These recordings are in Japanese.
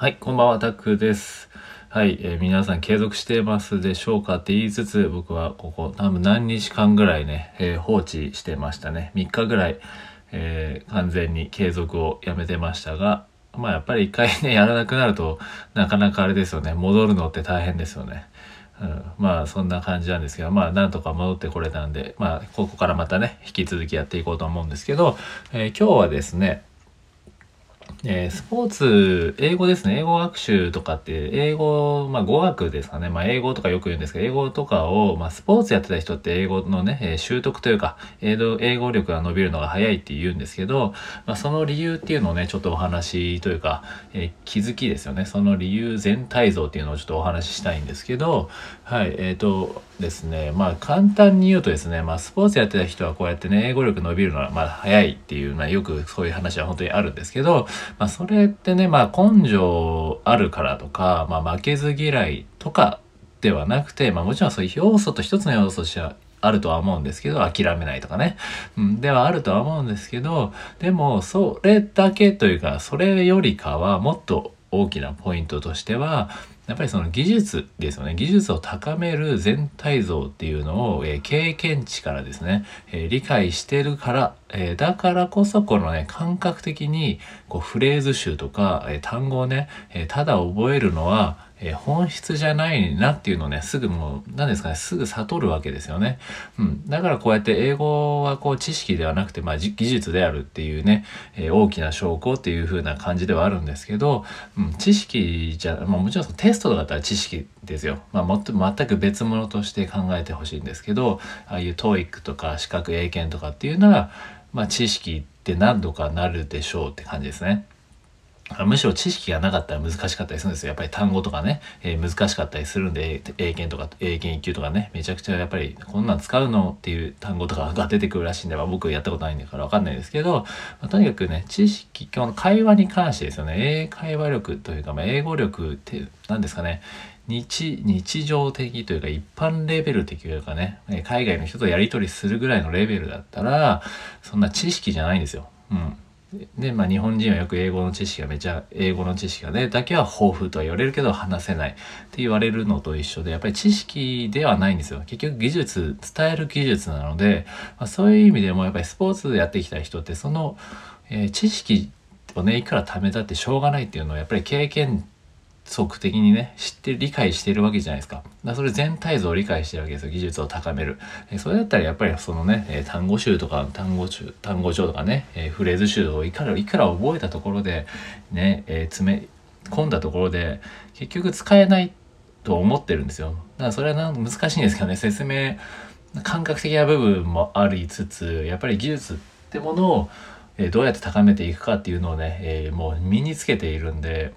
はい、こんばんは、タックです。はい、えー、皆さん継続してますでしょうか？って言いつつ、僕はここ多分何日間ぐらいね、えー、放置してましたね。3日ぐらい、えー、完全に継続をやめてましたが、まあやっぱり一回ね、やらなくなるとなかなかあれですよね。戻るのって大変ですよね。うん、まあそんな感じなんですけど、まあなんとか戻ってこれたんで、まあここからまたね、引き続きやっていこうと思うんですけど、え今日はですね、えー、スポーツ、英語ですね。英語学習とかって、英語、まあ語学ですかね。まあ英語とかよく言うんですけど、英語とかを、まあスポーツやってた人って英語のね、えー、習得というか、英語、英語力が伸びるのが早いって言うんですけど、まあその理由っていうのをね、ちょっとお話というか、えー、気づきですよね。その理由全体像っていうのをちょっとお話ししたいんですけど、はい、えっ、ー、とですね、まあ簡単に言うとですね、まあスポーツやってた人はこうやってね、英語力伸びるのはまあ早いっていう、まあよくそういう話は本当にあるんですけど、まあそれってね、まあ根性あるからとか、まあ負けず嫌いとかではなくて、まあもちろんそういう要素と一つの要素としてはあるとは思うんですけど、諦めないとかね。うん、ではあるとは思うんですけど、でも、それだけというか、それよりかはもっと大きなポイントとしては、やっぱりその技術ですよね。技術を高める全体像っていうのを、えー、経験値からですね、えー、理解してるから、えー、だからこそこのね、感覚的にこうフレーズ集とか、え単語をね、えただ覚えるのは、え、本質じゃないなっていうのをね、すぐもう、何ですかね、すぐ悟るわけですよね。うん。だからこうやって英語はこう知識ではなくて、まあ技術であるっていうね、え、大きな証拠っていう風な感じではあるんですけど、うん、知識じゃ、まあもちろんそのテストだったら知識ですよ。まあもっと全く別物として考えてほしいんですけど、ああいう TOEIC とか資格英検とかっていうのは、まあ知識って何度かなるでしょうって感じですね。むしろ知識がなかったら難しかったりするんですよ。やっぱり単語とかね、えー、難しかったりするんで、英検とか、英検1級とかね、めちゃくちゃやっぱりこんなん使うのっていう単語とかが出てくるらしいんで、まあ、僕やったことないんだからわかんないですけど、まあ、とにかくね、知識、今日の会話に関してですよね、英会話力というか、まあ、英語力って何ですかね、日、日常的というか一般レベル的というかね、海外の人とやり取りするぐらいのレベルだったら、そんな知識じゃないんですよ。うん。で、まあ、日本人はよく英語の知識がめちゃ、英語の知識がね、だけは豊富とは言われるけど話せないって言われるのと一緒で、やっぱり知識ではないんですよ。結局技術、伝える技術なので、まあ、そういう意味でもやっぱりスポーツやってきた人って、その、えー、知識をね、いくら貯めたってしょうがないっていうのはやっぱり経験則的にね、知って理解してるわけじゃないですか。だかそれ全体像を理解してるわけですよ。技術を高める。えそれだったらやっぱりそのね、え単語集とか単語集、単語帳とかね、えフレーズ集をいくら、いくら覚えたところで、ね、え詰め込んだところで、結局使えないと思ってるんですよ。だからそれは難しいんですけどね、説明、感覚的な部分もありつつ、やっぱり技術ってものを、えどうやって高めていくかっていうのをね、えー、もう身につけているんで、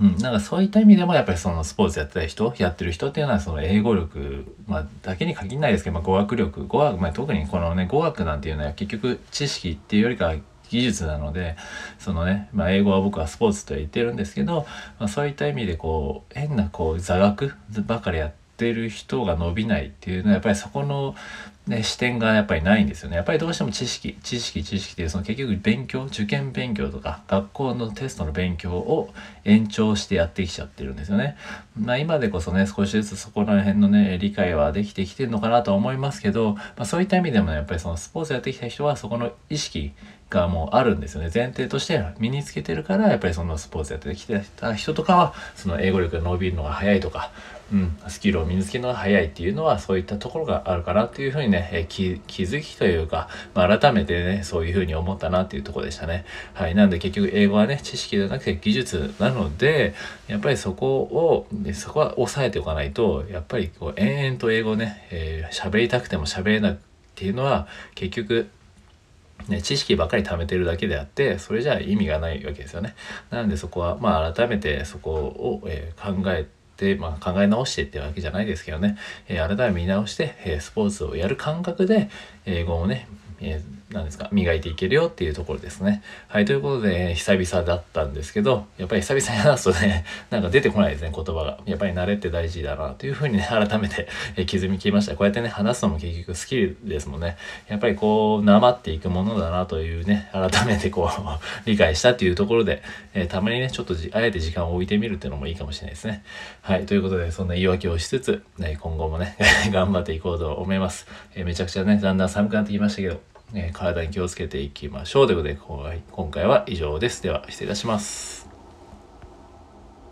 うん、なんかそういった意味でもやっぱりそのスポーツやってた人やってる人っていうのはその英語力、まあ、だけに限らないですけど、まあ、語学力語学、まあ、特にこのね語学なんていうのは結局知識っていうよりかは技術なのでそのね、まあ、英語は僕はスポーツと言ってるんですけど、まあ、そういった意味でこう変なこう座学ばかりやってる人が伸びないっていうのはやっぱりそこのね、視点がやっぱりないんですよね。やっぱりどうしても知識、知識、知識っていう、その結局勉強、受験勉強とか、学校のテストの勉強を延長してやってきちゃってるんですよね。まあ今でこそね、少しずつそこら辺のね、理解はできてきてるのかなとは思いますけど、まあそういった意味でもね、やっぱりそのスポーツやってきた人はそこの意識がもうあるんですよね。前提として身につけてるから、やっぱりそのスポーツやってきてた人とかは、その英語力が伸びるのが早いとか、うん、スキルを身につけるのが早いっていうのはそういったところがあるかなっていうふうにね、え気気づきというか、まあ、改めてねそういうふうに思ったなっていうところでしたねはいなんで結局英語はね知識ではなくて技術なのでやっぱりそこをそこは抑えておかないとやっぱりこう延々と英語ね喋、えー、りたくても喋れないっていうのは結局ね、知識ばっかり貯めてるだけであってそれじゃ意味がないわけですよね。なのでそこはまあ改めてそこを、えー、考えて、まあ、考え直してってわけじゃないですけどね、えー、改め見直して、えー、スポーツをやる感覚で英語をね、えーんですか、磨いていけるよっていうところですね。はい、ということで、久々だったんですけど、やっぱり久々に話すとね、なんか出てこないですね、言葉が。やっぱり慣れって大事だなというふうにね、改めて気づきました。こうやってね、話すのも結局スキルですもんね。やっぱりこう、なまっていくものだなというね、改めてこう、理解したっていうところで、えー、たまにね、ちょっとあえて時間を置いてみるっていうのもいいかもしれないですね。はい、ということで、そんな言い訳をしつつ、ね、今後もね、頑張っていこうと思います。えー、めちゃくちゃね、だんだん寒くなってきましたけど、え、体に気をつけていきましょうということで、今回は以上です。では、失礼いたします。